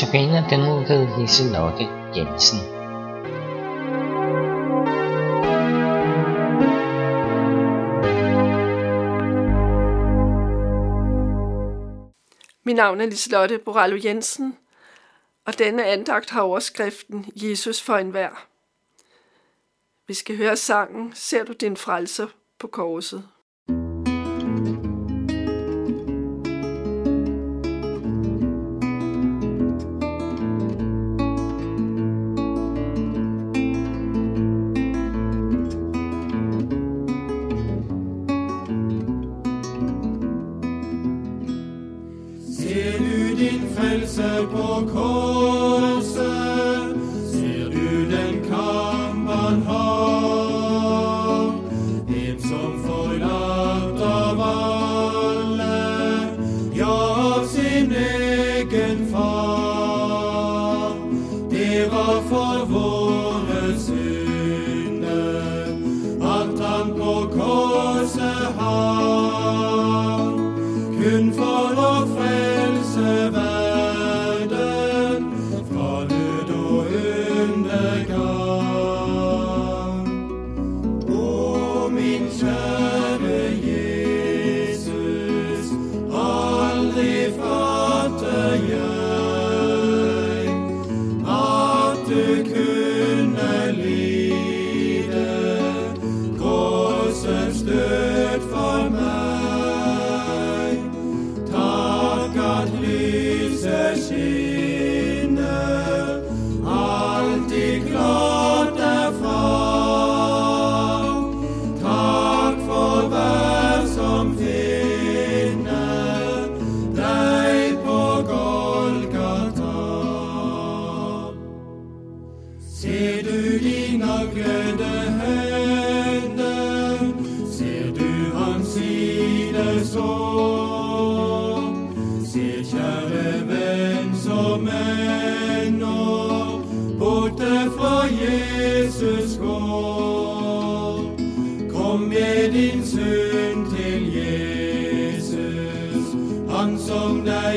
Tabellen er den ved Liselotte Jensen. Mit navn er Liselotte Borallo Jensen, og denne andagt har overskriften Jesus for enhver. Vi skal høre sangen Ser du din frelser på korset? se pokoi.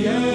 yeah.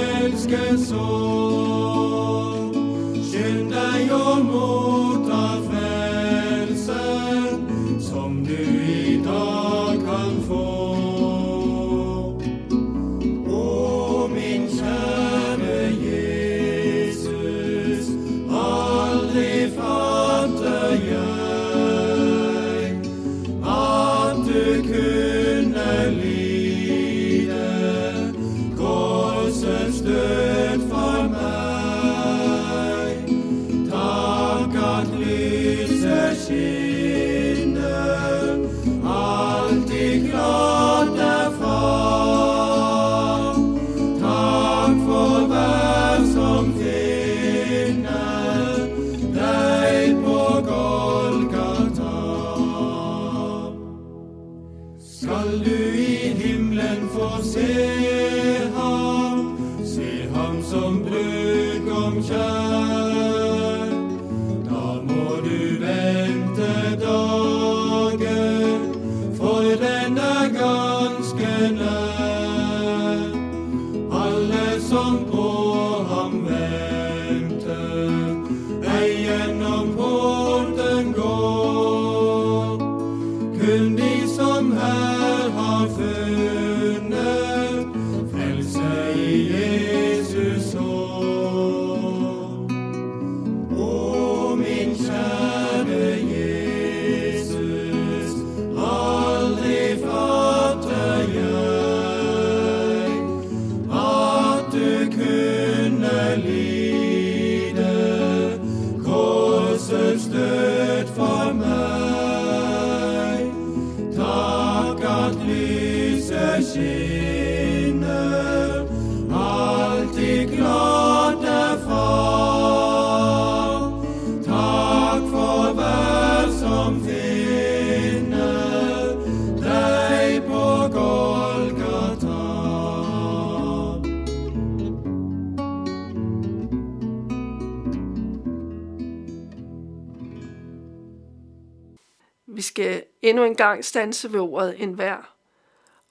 Vi skal endnu en gang stanse ved ordet enhver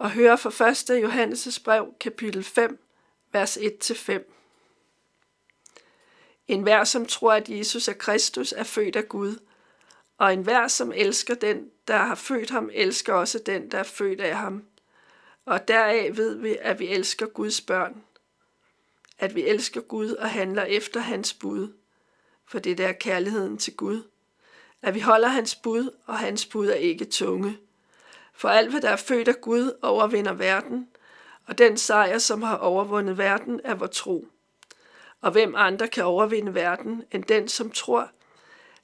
og hører fra 1. Johannes' brev, kapitel 5, vers 1-5. En hver, som tror, at Jesus er Kristus, er født af Gud, og en hver, som elsker den, der har født ham, elsker også den, der er født af ham. Og deraf ved vi, at vi elsker Guds børn. At vi elsker Gud og handler efter hans bud. For det der er kærligheden til Gud. At vi holder hans bud, og hans bud er ikke tunge. For alt, hvad der er født af Gud, overvinder verden, og den sejr, som har overvundet verden, er vor tro. Og hvem andre kan overvinde verden, end den, som tror,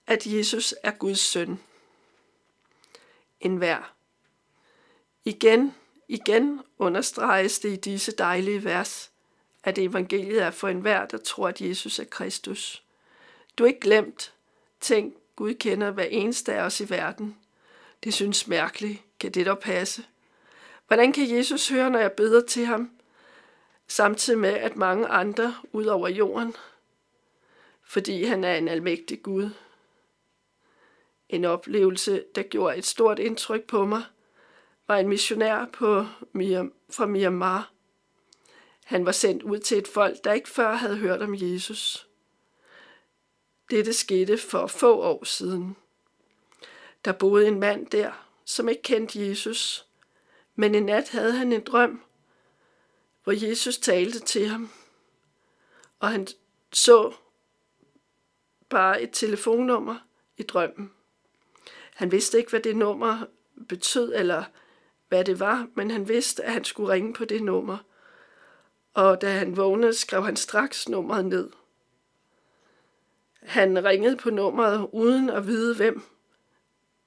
at Jesus er Guds søn? En hver. Igen, igen understreges det i disse dejlige vers, at evangeliet er for enhver, der tror, at Jesus er Kristus. Du er ikke glemt. Tænk, Gud kender hver eneste af os i verden. Det synes mærkeligt. Kan det dog passe? Hvordan kan Jesus høre, når jeg beder til ham, samtidig med, at mange andre ud over jorden, fordi han er en almægtig Gud? En oplevelse, der gjorde et stort indtryk på mig, var en missionær på Myanmar, fra Myanmar. Han var sendt ud til et folk, der ikke før havde hørt om Jesus. Dette skete for få år siden. Der boede en mand der, som ikke kendte Jesus, men en nat havde han en drøm, hvor Jesus talte til ham, og han så bare et telefonnummer i drømmen. Han vidste ikke, hvad det nummer betød, eller hvad det var, men han vidste, at han skulle ringe på det nummer. Og da han vågnede, skrev han straks nummeret ned. Han ringede på nummeret uden at vide, hvem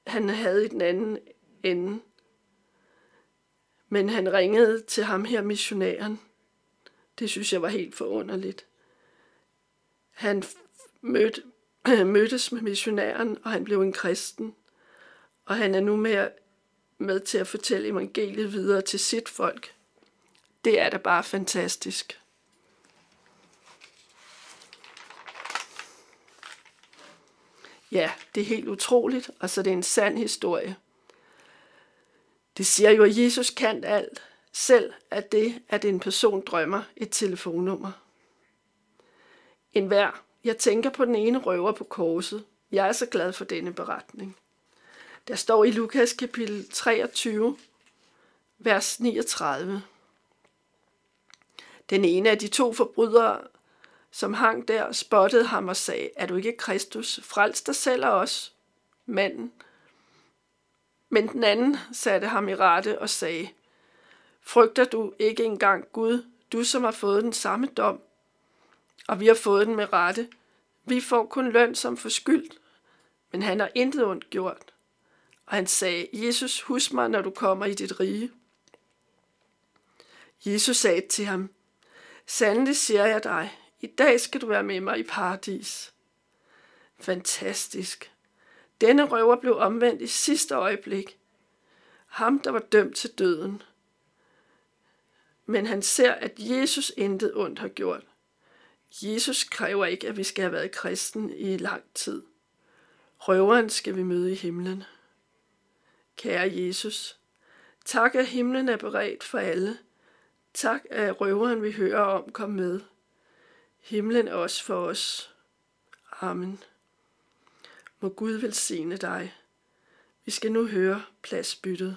han havde i den anden ende. Men han ringede til ham her, missionæren. Det synes jeg var helt forunderligt. Han mødte, mødtes med missionæren, og han blev en kristen. Og han er nu med, med til at fortælle evangeliet videre til sit folk. Det er da bare fantastisk. Ja, det er helt utroligt, og så det er en sand historie. Det siger jo, at Jesus kan alt, selv at det, at en person drømmer et telefonnummer. En hver. Jeg tænker på den ene røver på korset. Jeg er så glad for denne beretning. Der står i Lukas kapitel 23, vers 39. Den ene af de to forbrydere, som hang der, spottede ham og sagde, er du ikke Kristus? Frels dig selv og os, manden. Men den anden satte ham i rette og sagde, frygter du ikke engang Gud, du som har fået den samme dom, og vi har fået den med rette. Vi får kun løn som forskyldt, men han har intet ondt gjort. Og han sagde, Jesus, husk mig, når du kommer i dit rige. Jesus sagde til ham, Sandelig siger jeg dig, i dag skal du være med mig i paradis. Fantastisk. Denne røver blev omvendt i sidste øjeblik. Ham, der var dømt til døden. Men han ser, at Jesus intet ondt har gjort. Jesus kræver ikke, at vi skal have været kristen i lang tid. Røveren skal vi møde i himlen. Kære Jesus, tak at himlen er beredt for alle. Tak at røveren vi hører om kom med. Himlen også for os. Amen. Må Gud velsigne dig. Vi skal nu høre pladsbyttet.